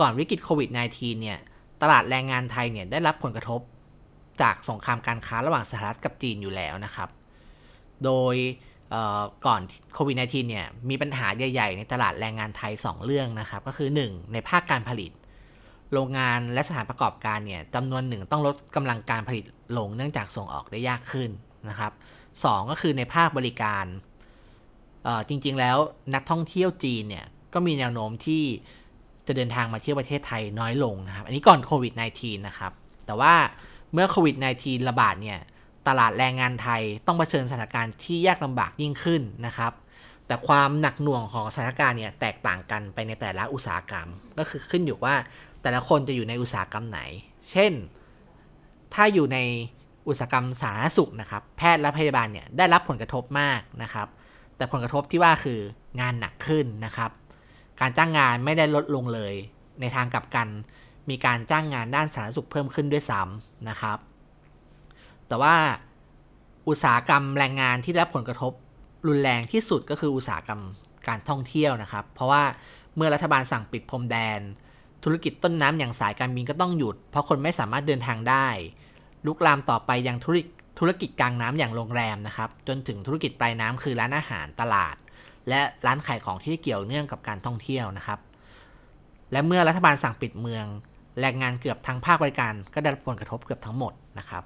ก่อนวิกฤตโควิด -19 เนี่ย ตลาดแรงงานไทยเนี่ยได้รับผลกระทบจากสงครามการค้าระหว่างสหรัฐกับจีนอยู่แล้วนะครับ โดยก่อนโควิด -19 เนี่ย มีปัญหาใหญ่ ๆ ในตลาดแรงงานไทย 2 เรื่องนะครับ ก็คือ 1 ในภาคการผลิต โรงงานและสถานประกอบการเนี่ยจำนวนหนึ่งต้องลดกำลังการผลิตลงเนื่องจากส่งออกได้ยากขึ้นนะครับสก็คือในภาคบริการ จริง ๆ แล้วนักท่องเที่ยวจีนเนี่ยก็มีแนวโน้มที่จะเดินทางมาเที่ยวประเทศไทยน้อยลงนะครับ อันนี้ก่อนโควิด -19 นะครับ แต่ว่าเมื่อโควิด -19 ระบาดเนี่ย ตลาดแรงงานไทยต้องเผชิญสถานการณ์ที่ยากลำบากยิ่งขึ้นนะครับ แต่ความหนักหน่วงของสถานการณ์เนี่ยแตกต่างกันไปในแต่ละอุตสาหกรรม ก็คือขึ้นอยู่ว่าแต่ละคนจะอยู่ในอุตสาหกรรมไหน เช่น ถ้าอยู่ในอุตสาหกรรมสาธารณสุขนะครับ แพทย์และพยาบาลเนี่ยได้รับผลกระทบมากนะครับ แต่ผลกระทบที่ว่าคืองานหนักขึ้นนะครับ การจ้างงานไม่ได้ลดลงเลย ในทางกลับกันมีการจ้างงานด้านสาธารณสุขเพิ่มขึ้นด้วยซ้ำนะครับ แต่ว่าอุตสาหกรรมแรงงานที่ได้รับผลกระทบรุนแรงที่สุดก็คืออุตสาหกรรมการท่องเที่ยวนะครับ เพราะว่าเมื่อรัฐบาลสั่งปิดพรมแดน ธุรกิจต้นน้ำอย่างสายการบินก็ต้องหยุด เพราะคนไม่สามารถเดินทางได้ ลุกลามต่อไปยังธุร ธุรกิจกลางน้ำอย่างโรงแรมนะครับ จนถึงธุรกิจปลายน้ำคือร้านอาหารตลาด และร้านขายของที่เกี่ยวเนื่องกับการท่องเที่ยวนะครับ และเมื่อรัฐบาลสั่งปิดเมือง แรงงานเกือบทั้งภาคบริการ ก็ได้รับผลกระทบเกือบทั้งหมดนะครับ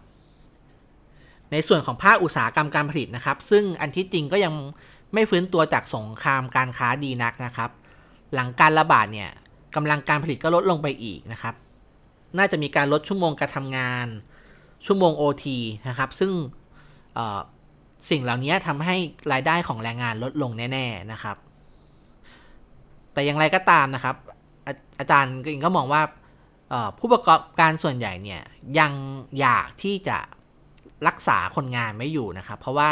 ในส่วนของภาคอุตสาหกรรมการผลิตนะครับ ซึ่งอันที่จริงก็ยังไม่ฟื้นตัวจากสงครามการค้าดีนักนะครับ หลังการระบาดเนี่ยกำลังการผลิตก็ลดลงไปอีกนะครับ น่าจะมีการลดชั่วโมงการทำงาน ชั่วโมง OT นะครับ ซึ่งสิ่งเหล่านี้ทำให้รายได้ของแรงงานลดลงแน่ ๆนะครับ แต่อย่างไรก็ตามนะครับ อาอาจารย์เองก็มองว่าผู้ประกอบการส่วนใหญ่เนี่ยยังอยากที่จะรักษาคนงานไม่อยู่นะครับ เพราะว่า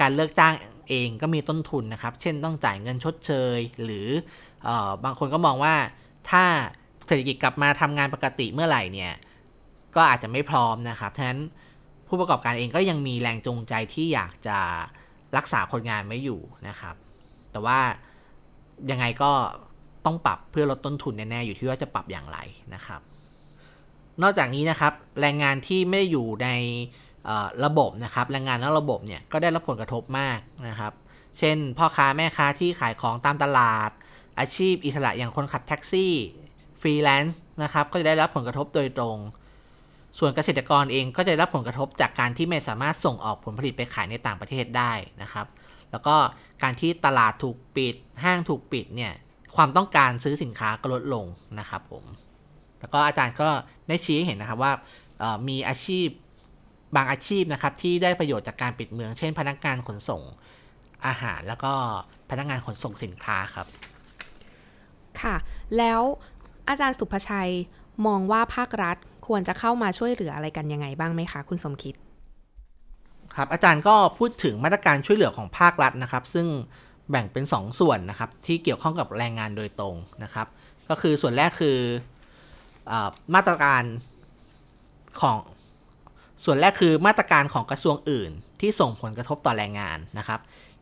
การเลิกจ้างเองก็มีต้นทุนนะครับ เช่นต้องจ่ายเงินชดเชย หรืออบางคนก็มองว่าถ้าเศรษฐกิจกลับมาทำงานปกติเมื่อไหร่เนี่ย ก็อาจจะไม่พร้อมนะครับฉะนั้นผู้ประกอบการเองก็ยังมีแรงจูงใจที่อยากจะรักษาคนงานไม่อยู่นะครับ แต่ว่ายังไงก็ต้องปรับเพื่อลดต้นทุนแน่ๆอยู่ที่ว่าจะปรับอย่างไรนะครับ นอกจากนี้นะครับ แรงงานที่ไม่ได้อยู่ในระบบนะครับแรงงานนอกระบบเนี่ยก็ได้รับผลกระทบมากนะครับ เช่น พ่อค้าแม่ค้าที่ขายของตามตลาด อาชีพอิสระอย่างคนขับแท็กซี่ฟรีแลนซ์นะครับก็จะได้รับผลกระทบโดยตรง ส่วนเกษตรกรเองก็จะรับผลกระทบจากการที่ไม่สามารถส่งออกผลผลิตไปขายในต่างประเทศได้นะครับ แล้วก็การที่ตลาดถูกปิด ห้างถูกปิดเนี่ยความต้องการซื้อสินค้าก็ลดลงนะครับผม แล้วก็อาจารย์ก็ได้ชี้เห็นนะครับว่ามีอาชีพบางอาชีพนะครับที่ได้ประโยชน์จากการปิดเมือง เช่น พนักงานขนส่งอาหารแล้วก็พนักงานขนส่งสินค้าครับ ค่ะ แล้วอาจารย์สุภชัย มองว่าภาครัฐควรจะเข้ามาช่วยเหลืออะไรกันยังไงบ้างไหมคะ คุณสมคิด ครับอาจารย์ก็พูดถึงมาตรการช่วยเหลือของภาครัฐนะครับ ซึ่งแบ่งเป็น2ส่วนนะครับ ที่เกี่ยวข้องกับแรงงานโดยตรงนะครับ ก็คือส่วนแรกคืออมาตรการของส่วนแรกคือมาตรการของกระทรวงอื่น ที่ส่งผลกระทบต่อแรงงานนะครับ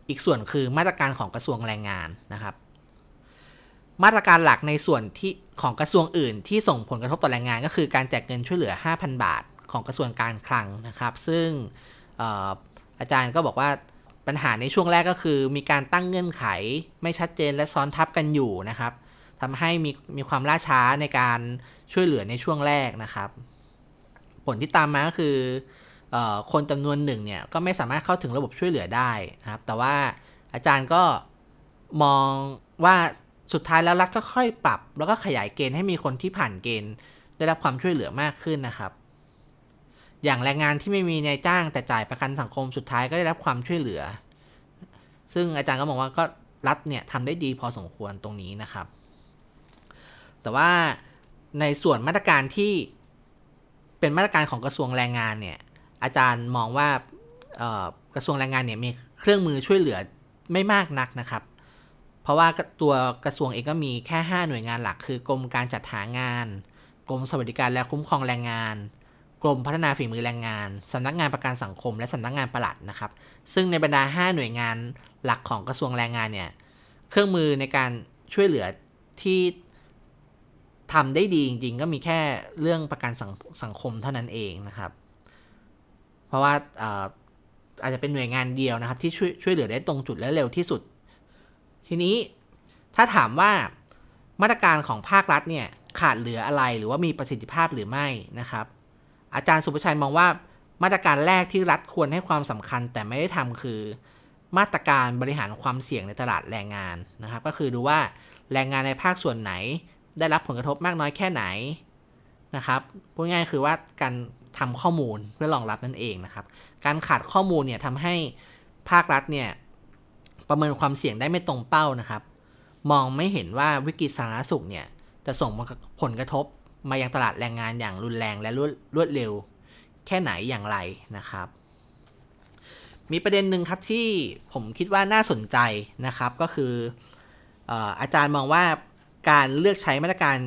อีกส่วนคือมาตรการของกระทรวงแรงงานนะครับ มาตรการหลักในส่วนที่ของกระทรวงอื่น ที่ส่งผลกระทบต่อแรงงาน ก็คือการแจกเงินช่วยเหลือ 5,000 บาท ของกระทรวงการคลังนะครับ ซึ่งอาจารย์ก็บอกว่าปัญหาในช่วงแรกก็คือมีการตั้งเงื่อนไขไม่ชัดเจนและซ้อนทับกันอยู่นะครับทำให้มีมีความล่าช้าในการช่วยเหลือในช่วงแรกนะครับ ผลที่ตามมาก็คืออคนจำนวนหนึ่งเนี่ยก็ไม่สามารถเข้าถึงระบบช่วยเหลือได้นะครับ แต่ว่าอาจารย์ก็มองว่า สุดท้ายแล้วรัฐก็ค่อยปรับ แล้วก็ขยายเกณฑ์ให้มีคนที่ผ่านเกณฑ์ ได้รับความช่วยเหลือมากขึ้นนะครับ อย่างแรงงานที่ไม่มีนายจ้างแต่จ่ายประกันสังคมสุดท้ายก็ได้รับความช่วยเหลือ ซึ่งอาจารย์ก็มองว่าก็รัฐเนี่ยทำได้ดีพอสมควรตรงนี้นะครับ แต่ว่าในส่วนมาตรการที่เป็นมาตรการของกระทรวงแรงงานเนี่ยอาจารย์มองว่ากระทรวงแรงงานเนี่ยมีเครื่องมือช่วยเหลือไม่มากนักนะครับ เพราะว่าตัวกระทรวงเองก็มีแค่ 5 หน่วยงานหลัก คือกรมการจัดหางาน กรมสวัสดิการและคุ้มครองแรงงาน กรมพัฒนาฝีมือแรงงานสำนักงานประกันสังคม และสำนักงานปลัดนะครับ ซึ่งในบรรดา 5 หน่วยงานหลักของกระทรวงแรงงานเนี่ยเครื่องมือในการช่วยเหลือที่ทำได้ดีจริง ๆ ก็มีแค่เรื่องประกันสังสงคมเท่านั้นเองนะครับ เพราะว่าอาจจะเป็นหน่วยงานเดียวนะครับ ที่ช่วยช่วยเหลือได้ตรงจุดและเร็วที่สุด ทีนี้ถ้าถามว่ามาตรการของภาครัฐเนี่ยขาดเหลืออะไรหรือว่ามีประสิทธิภาพหรือไม่นะครับ อาจารย์สุภชัยมองว่ามาตรการแรกที่รัฐควรให้ความสำคัญแต่ไม่ได้ทำคือ มาตรการบริหารความเสี่ยงในตลาดแรงงานนะครับ ก็คือดูว่าแรงงานในภาคส่วนไหน ได้รับผลกระทบมากน้อยแค่ไหนนะครับพูดง่ายคือว่าการทำข้อมูลเพื่อรองรับนั่นเองนะครับ การขาดข้อมูลเนี่ยทำให้ภาครัฐเนี่ย ประเมินความเสี่ยงได้ไม่ตรงเป้านะครับ มองไม่เห็นว่าวิกฤตสาธารณสุขเนี่ยจะส่งผลกระทบมายังตลาดแรงงานอย่างรุนแรงและรวดรวดเร็ว แค่ไหนอย่างไรนะครับ มีประเด็นหนึ่งครับที่ผมคิดว่าน่าสนใจนะครับก็คืออาจารย์มองว่าการเลือกใช้มาตรการ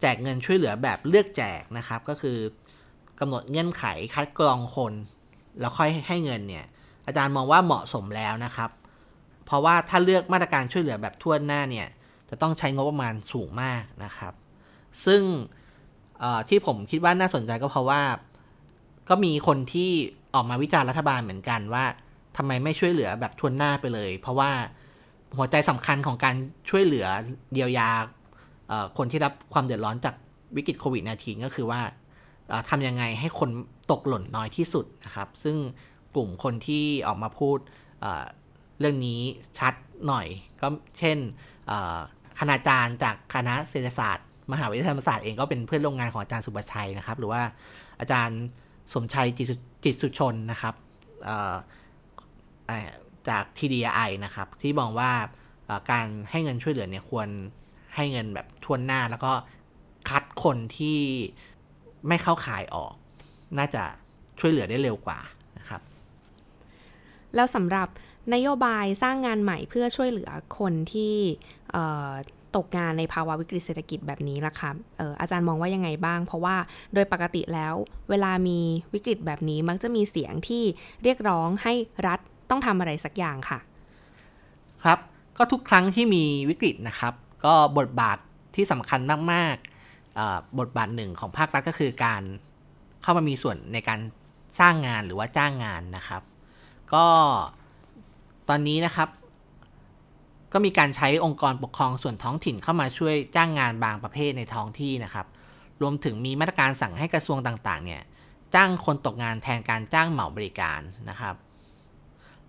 แจกเงินช่วยเหลือแบบเลือกแจกนะครับ ก็คือกำหนดเงื่อนไขคัดกรองคน แล้วค่อยให้เงินเนี่ยอาจารย์มองว่าเหมาะสมแล้วนะครับ เพราะว่าถ้าเลือกมาตรการช่วยเหลือแบบทั่วหน้าเนี่ย จะต้องใช้งบประมาณสูงมากนะครับ ซึ่งที่ผมคิดว่าน่าสนใจก็เพราะว่า ก็มีคนที่ออกมาวิจารณ์รัฐบาลเหมือนกันว่าทำไมไม่ช่วยเหลือแบบทวนหน้าไปเลย เพราะว่าหัวใจสำคัญของการช่วยเหลือเดียวยาคนที่รับความเดือดร้อนจากวิกฤตโควิด -19 ก็คือว่าทำยังไงให้คนตกหล่นน้อยที่สุดนะครับ ซึ่งกลุ่มคนที่ออกมาพูด รื่องนี้ชัดหน่อย ก็เช่นคณาจารย์จากคณะเศรษฐศาสตร์ มหาวิทยาลัยธรรมศาสตร์เองก็เป็นเพื่อนร่วมงานของอาจารย์สุบชัยนะครับ หรือว่าอาจารย์สมชัยจิตสุชนนะครับจาก TDI นะครับ ที่มองว่าการให้เงินช่วยเหลือเนี่ยควรให้เงินแบบทวนหน้า แล้วก็คัดคนที่ไม่เข้าขายออก น่าจะช่วยเหลือได้เร็วกว่านะครับ แล้วสำหรับ นโยบายสร้างงานใหม่เพื่อช่วยเหลือคนที่ตกงานในภาวะวิกฤตเศรษฐกิจแบบนี้ล่ะครับอออาจารย์มองว่ายังไงบ้าง เพราะว่าโดยปกติแล้ว เวลามีวิกฤตแบบนี้มักจะมีเสียงที่เรียกร้องให้รัฐต้องทำอะไรสักอย่างค่ะ ครับ ก็ทุกครั้งที่มีวิกฤตนะครับ ก็บทบาทที่สำคัญมากๆบทบาทหนึ่งของภาครัฐก็คือการเข้ามามีส่วนในการสร้างงานหรือว่าจ้างงานนะครับ ก็ ตอนนี้นะครับ ก็มีการใช้องค์กรปกครองส่วนท้องถิ่นเข้ามาช่วยจ้างงานบางประเภทในท้องที่นะครับ รวมถึงมีมาตรการสั่งให้กระทรวงต่างๆ เนี่ยจ้างคนตกงานแทนการจ้างเหมาบริการนะครับ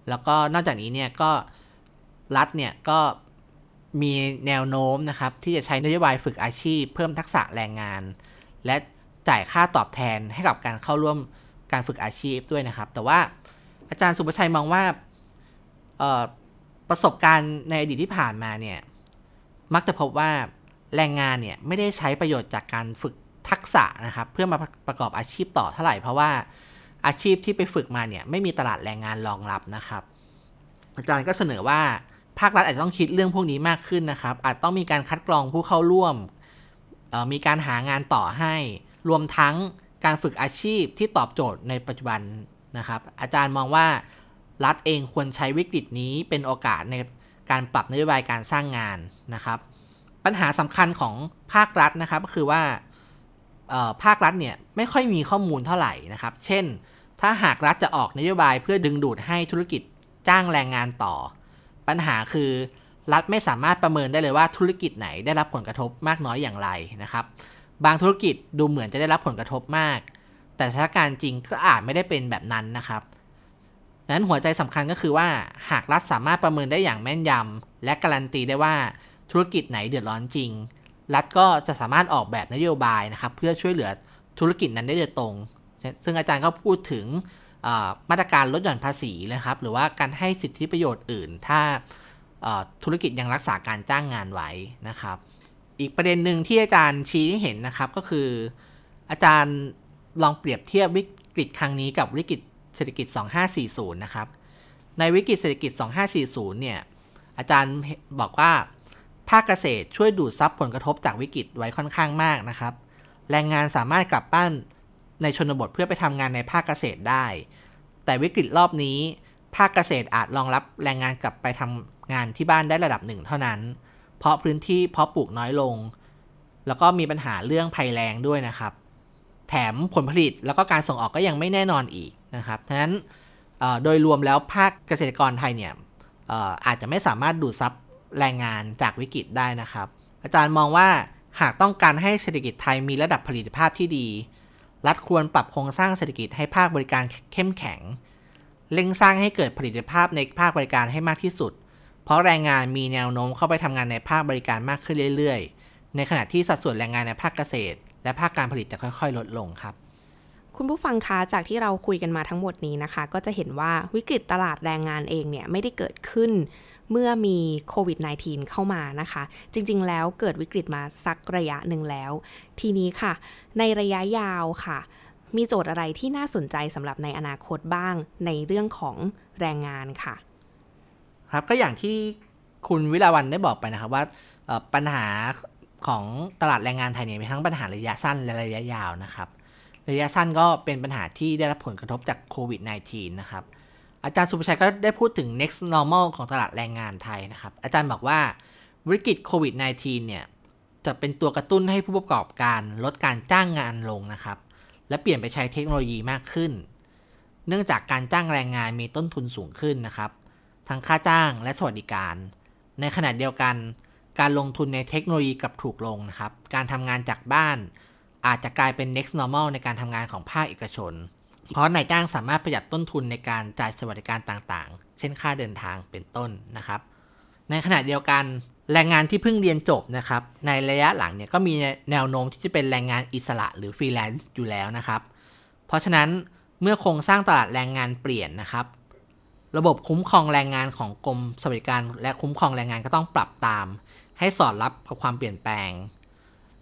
แล้วก็นอกจากนี้เนี่ยก็รัฐเนี่ยก็มีแนวโน้มนะครับ ที่จะใช้นโยบายฝึกอาชีพ เพิ่มทักษะแรงงาน และจ่ายค่าตอบแทนให้กับการเข้าร่วมการฝึกอาชีพด้วยนะครับ แต่ว่าอาจารย์สุประชัยมองว่า ประสบการณ์ในอดีตที่ผ่านมาเนี่ย มักจะพบว่าแรงงานเนี่ย ไม่ได้ใช้ประโยชน์จากการฝึกทักษะนะครับ เพื่อมาประกอบอาชีพต่อเท่าไหร่ เพราะว่าอาชีพที่ไปฝึกมาเนี่ย ไม่มีตลาดแรงงานรองรับนะครับ อาจารย์ก็เสนอว่าภาครัฐอาจจะต้องคิดเรื่องพวกนี้มากขึ้นนะครับ อาจต้องมีการคัดกรองผู้เข้าร่วม มีการหางานต่อให้ รวมทั้งการฝึกอาชีพที่ตอบโจทย์ในปัจจุบันนะครับ อาจารย์มองว่า รัฐเองควรใช้วิกฤตนี้เป็นโอกาสในการปรับนโยบายการสร้างงานนะครับ ปัญหาสำคัญของภาครัฐนะครับก็คือว่าภาครัฐเนี่ยไม่ค่อยมีข้อมูลเท่าไหร่นะครับ เช่น ถ้าหากรัฐจะออกนโยบายเพื่อดึงดูดให้ธุรกิจจ้างแรงงานต่อ ปัญหาคือรัฐไม่สามารถประเมินได้เลยว่าธุรกิจไหนได้รับผลกระทบมากน้อยอย่างไรนะครับ บางธุรกิจดูเหมือนจะได้รับผลกระทบมาก แต่สถานการณ์จริงก็อาจไม่ได้เป็นแบบนั้นนะครับ นั้นหัวใจสำคัญก็คือว่าหากรัฐสามารถประเมินได้อย่างแม่นยำและการันตีได้ว่าธุรกิจไหนเดือดร้อนจริง รัฐก็จะสามารถออกแบบนโยบายนะครับเพื่อช่วยเหลือธุรกิจนั้นได้โดยตรง ซึ่งอาจารย์ก็พูดถึงมาตรการลดหย่อนภาษีนะครับ หรือว่าการให้สิทธิประโยชน์อื่น ถ้าธุรกิจยังรักษาการจ้างงานไว้นะครับ อีกประเด็นหนึ่งที่อาจารย์ชี้ให้เห็นนะครับก็คือ อาจารย์ลองเปรียบเทียบวิกฤตครั้งนี้กับวิกฤต เศรษฐกิจ 2540 นะครับ ในวิกฤตเศรษฐกิจ 2540 เนี่ย อาจารย์บอกว่าภาคเกษตรช่วยดูดซับผลกระทบจากวิกฤตไว้ค่อนข้างมากนะครับ แรงงานสามารถกลับบ้านในชนบทเพื่อไปทำงานในภาคเกษตรได้ แต่วิกฤตรอบนี้ภาคเกษตรอาจรองรับแรงงานกลับไปทำงานที่บ้านได้ระดับหนึ่งเท่านั้น เพราะพื้นที่เพาะปลูกน้อยลง แล้วก็มีปัญหาเรื่องภัยแรงด้วยนะครับ แถมผลผลิตแล้วก็การส่งออกก็ยังไม่แน่นอนอีก นะครับฉะนั้นโดยรวมแล้วภาคเกษตรกรไทยเนี่ยอาจจะไม่สามารถดูดซับแรงงานจากวิกฤตได้นะครับ อาจารย์มองว่าหากต้องการให้เศรษฐกิจไทยมีระดับผลิตภาพที่ดี รัฐควรปรับโครงสร้างเศรษฐกิจให้ภาคบริการเข้มแข็ง เร่งสร้างให้เกิดผลิตภาพในภาคบริการให้มากที่สุด เพราะแรงงานมีแนวโน้มเข้าไปทำงานในภาคบริการมากขึ้นเรื่อย ๆ ในขณะที่สัดส่วนแรงงานในภาคเกษตร และภาคการผลิตจะค่อย ๆ ลดลงครับ คุณผู้ฟังคะจากที่เราคุยกันมาทั้งหมดนี้นะคะ ก็จะเห็นว่าวิกฤตตลาดแรงงานเองเนี่ยไม่ได้เกิดขึ้นเมื่อมีโควิด -19 เข้ามานะคะ จริงๆ แล้วเกิดวิกฤตมาสักระยะหนึ่งแล้ว ทีนี้ค่ะ ในระยะยาวค่ะ มีโจทย์อะไรที่น่าสนใจสำหรับในอนาคตบ้างในเรื่องของแรงงานค่ะ ครับก็อย่างที่คุณวิลาวันได้บอกไปนะครับว่าปัญหาของตลาดแรงงานไทยเนี่ยมีทั้งปัญหาระยะสั้นและระยะยาวนะครับ ระยะสั้นก็เป็นปัญหาที่ได้รับผลกระทบจากโควิด -19 นะครับ อาจารย์สุภชัยก็ได้พูดถึง next normal ของตลาดแรงงานไทยนะครับ อาจารย์บอกว่าวิกฤตโควิด -19 เนี่ยจะเป็นตัวกระตุ้นให้ผู้ประกอบการลดการจ้างงานลงนะครับ และเปลี่ยนไปใช้เทคโนโลยีมากขึ้น เนื่องจากการจ้างแรงงานมีต้นทุนสูงขึ้นนะครับ ทั้งค่าจ้างและสวัสดิการ ในขณะเดียวกัน การลงทุนในเทคโนโลยีกลับถูกลงนะครับ การทำงานจากบ้าน อาจจะกลายเป็น next normal ในการทำงานของภาคเอกชน เพราะนายจ้างสามารถประหยัดต้นทุนในการจ่ายสวัสดิการต่างๆ เช่นค่าเดินทางเป็นต้นนะครับ ในขณะเดียวกันแรงงานที่เพิ่งเรียนจบนะครับ ในระยะหลังเนี่ยก็มีแนวโน้มที่จะเป็นแรงงานอิสระหรือฟรีแลนซ์อยู่แล้วนะครับ เพราะฉะนั้นเมื่อโครงสร้างตลาดแรงงานเปลี่ยนนะครับ ระบบคุ้มครองแรงงานของกรมสวัสดิการ และคุ้มครองแรงงานก็ต้องปรับตาม ให้สอดรับกับความเปลี่ยนแปลง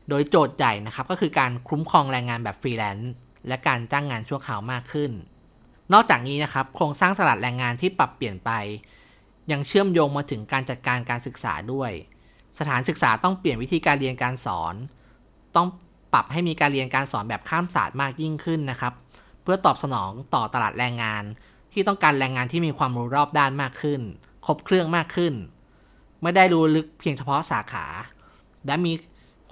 โดยโจทย์ใหญ่นะครับก็คือการคุ้มครองแรงงานแบบฟรีแลนซ์และการจ้างงานชั่วคราวมากขึ้น นอกจากนี้นะครับโครงสร้างตลาดแรงงานที่ปรับเปลี่ยนไป ยังเชื่อมโยงมาถึงการจัดการการศึกษาด้วย สถานศึกษาต้องเปลี่ยนวิธีการเรียนการสอน ต้องปรับให้มีการเรียนการสอนแบบข้ามศาสตร์มากยิ่งขึ้นนะครับ เพื่อตอบสนองต่อตลาดแรงงาน ที่ต้องการแรงงานที่มีความรู้รอบด้านมากขึ้น ครบเครื่องมากขึ้น ไม่ได้รู้ลึกเพียงเฉพาะสาขา และมี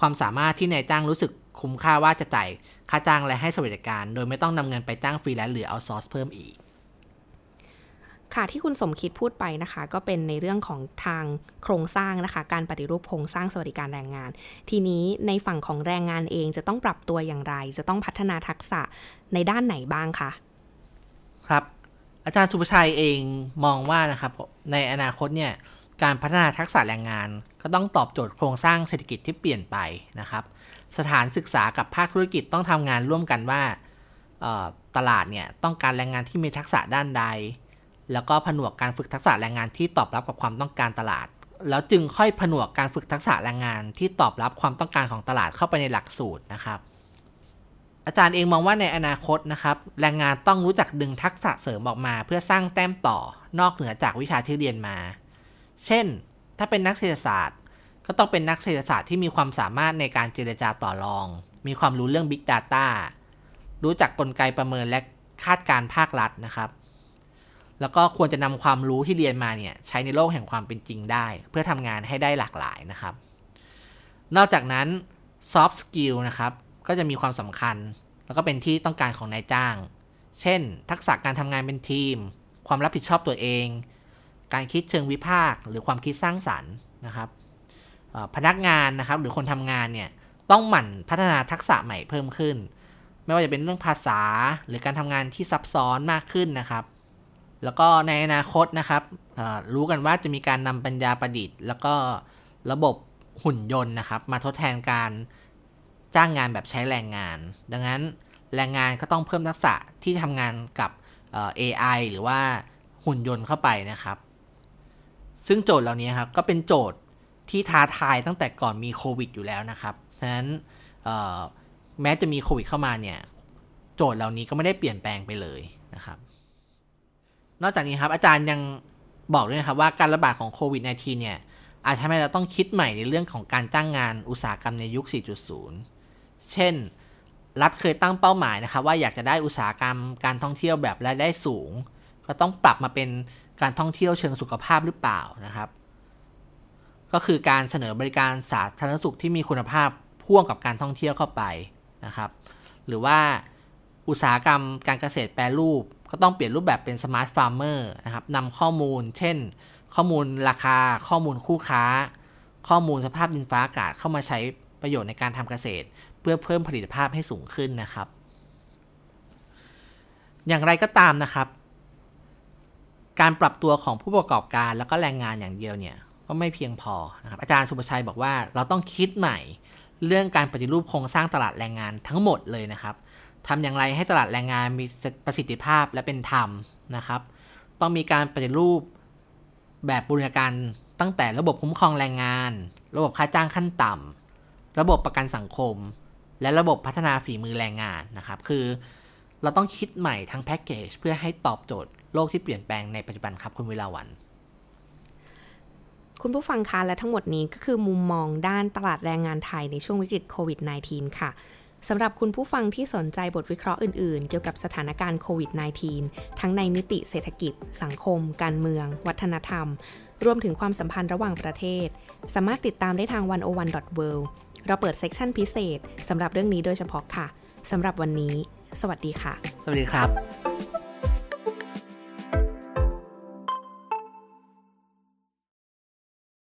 ความสามารถที่นายจ้างรู้สึกคุ้มค่าว่าจะจ่ายค่าจ้างและให้สวัสดิการ โดยไม่ต้องนำเงินไปจ้างฟรีแลนซ์หรือ outsource เพิ่มอีก ค่ะที่คุณสมคิดพูดไปนะคะ ก็เป็นในเรื่องของทางโครงสร้างนะคะ การปฏิรูปโครงสร้างสวัสดิการแรงงาน ทีนี้ในฝั่งของแรงงานเองจะต้องปรับตัวอย่างไร จะต้องพัฒนาทักษะในด้านไหนบ้างคะครับอาจารย์สุภชัยเองมองว่านะครับในอนาคตเนี่ยการพัฒนาทักษะแรงงาน ก็ต้องตอบโจทย์โครงสร้างเศรษฐกิจที่เปลี่ยนไปนะครับ สถานศึกษากับภาคธุรกิจต้องทำงานร่วมกันว่าตลาดเนี่ยต้องการแรงงานที่มีทักษะด้านใด แล้วก็ผนวกการฝึกทักษะแรงงานที่ตอบรับกับความต้องการตลาด แล้วจึงค่อยผนวกการฝึกทักษะแรงงานที่ตอบรับความต้องการของตลาดเข้าไปในหลักสูตรนะครับ อาจารย์เองมองว่าในอนาคตนะครับ แรงงานต้องรู้จักดึงทักษะเสริมออกมา เพื่อสร้างแต้มต่อนอกเหนือจากวิชาที่เรียนมา เช่น ถ้าเป็นนักเศรษฐศาสตร์ ก็ต้องเป็นนักเศรษฐศาสตร์ที่มีความสามารถในการเจรจาต่อรอง มีความรู้เรื่อง Big Data รู้จักกลไกประเมินและคาดการภาครัฐนะครับ แล้วก็ควรจะนำความรู้ที่เรียนมาเนี่ยใช้ในโลกแห่งความเป็นจริงได้ เพื่อทำงานให้ได้หลากหลายนะครับ นอกจากนั้น soft skill นะครับ ก็จะมีความสำคัญ แล้วก็เป็นที่ต้องการของนายจ้าง เช่น ทักษะการทำงานเป็นทีม ความรับผิดชอบตัวเอง การคิดเชิงวิพากษ์หรือความคิดสร้างสรรค์นะครับพนักงานนะครับหรือคนทำงานเนี่ยต้องหมั่นพัฒนาทักษะใหม่เพิ่มขึ้น ไม่ว่าจะเป็นเรื่องภาษาหรือการทำงานที่ซับซ้อนมากขึ้นนะครับ แล้วก็ในอนาคตนะครับรู้กันว่าจะมีการนำปัญญาประดิษฐ์ แล้วก็ระบบหุ่นยนต์นะครับมาทดแทนการจ้างงานแบบใช้แรงงาน ดังนั้นแรงงานก็ต้องเพิ่มทักษะที่ทำงานกับ AI หรือว่าหุ่นยนต์เข้าไปนะครับ ซึ่งโจทย์เหล่านี้ครับก็เป็นโจทย์ที่ท้าทายตั้งแต่ก่อนมีโควิดอยู่แล้วนะครับ ฉะนั้นแม้จะมีโควิดเข้ามาเนี่ย โจทย์เหล่านี้ก็ไม่ได้เปลี่ยนแปลงไปเลยนะครับ นอกจากนี้ครับอาจารย์ยังบอกด้วยนะครับว่าการระบาดของโควิด -19 เนี่ยอาจทำให้เราต้องคิดใหม่ในเรื่องของการจ้างงานอุตสาหกรรมในยุค 4.0 เช่น รัฐเคยตั้งเป้าหมายนะครับ ว่าอยากจะได้อุตสาหกรรมการท่องเที่ยวแบบรายได้สูง ก็ต้องปรับมาเป็น การท่องเที่ยวเชิงสุขภาพหรือเปล่านะครับ ก็คือการเสนอบริการสาธารณสุขที่มีคุณภาพพ่วงกับการท่องเที่ยวเข้าไปนะครับ หรือว่าอุตสาหกรรมการเกษตรแปรรูป ก็ต้องเปลี่ยนรูปแบบเป็น smart farmer นะครับนำข้อมูล เช่น ข้อมูลราคา ข้อมูลคู่ค้า ข้อมูลสภาพดินฟ้าอากาศเข้ามาใช้ประโยชน์ในการทำเกษตร เพื่อเพิ่มผลิตภาพให้สูงขึ้นนะครับ อย่างไรก็ตามนะครับ การปรับตัวของผู้ประกอบการแล้วก็แรงงานอย่างเดียวเนี่ยก็ไม่เพียงพอนะครับอาจารย์สุประชัยบอกว่าเราต้องคิดใหม่เรื่องการปฏิรูปโครงสร้างตลาดแรงงานทั้งหมดเลยนะครับทำอย่างไรให้ตลาดแรงงานมีประสิทธิภาพและเป็นธรรมนะครับ ต้องมีการปฏิรูปแบบบูรณาการตั้งแต่ระบบคุ้มครองแรงงาน ระบบค่าจ้างขั้นต่ำระบบประกันสังคม และระบบพัฒนาฝีมือแรงงานนะครับ คือ เราต้องคิดใหม่ทั้งแพ็กเกจเพื่อให้ตอบโจทย์ โลกที่เปลี่ยนแปลงในปัจจุบันครับคุณวิลาวัน คุณผู้ฟังคะและทั้งหมดนี้ก็คือมุมมองด้านตลาดแรงงานไทยในช่วงวิกฤตโควิด -19 ค่ะสำหรับคุณผู้ฟังที่สนใจบทวิเคราะห์อื่น ๆ เกี่ยวกับสถานการณ์โควิด -19 ทั้งในมิติเศรษฐกิจ สังคม การเมือง วัฒนธรรม รวมถึงความสัมพันธ์ระหว่างประเทศ สามารถติดตามได้ทาง 101.world เราเปิดเซกชันพิเศษสำหรับเรื่องนี้โดยเฉพาะค่ะสำหรับวันนี้ สวัสดีค่ะ สวัสดีครับ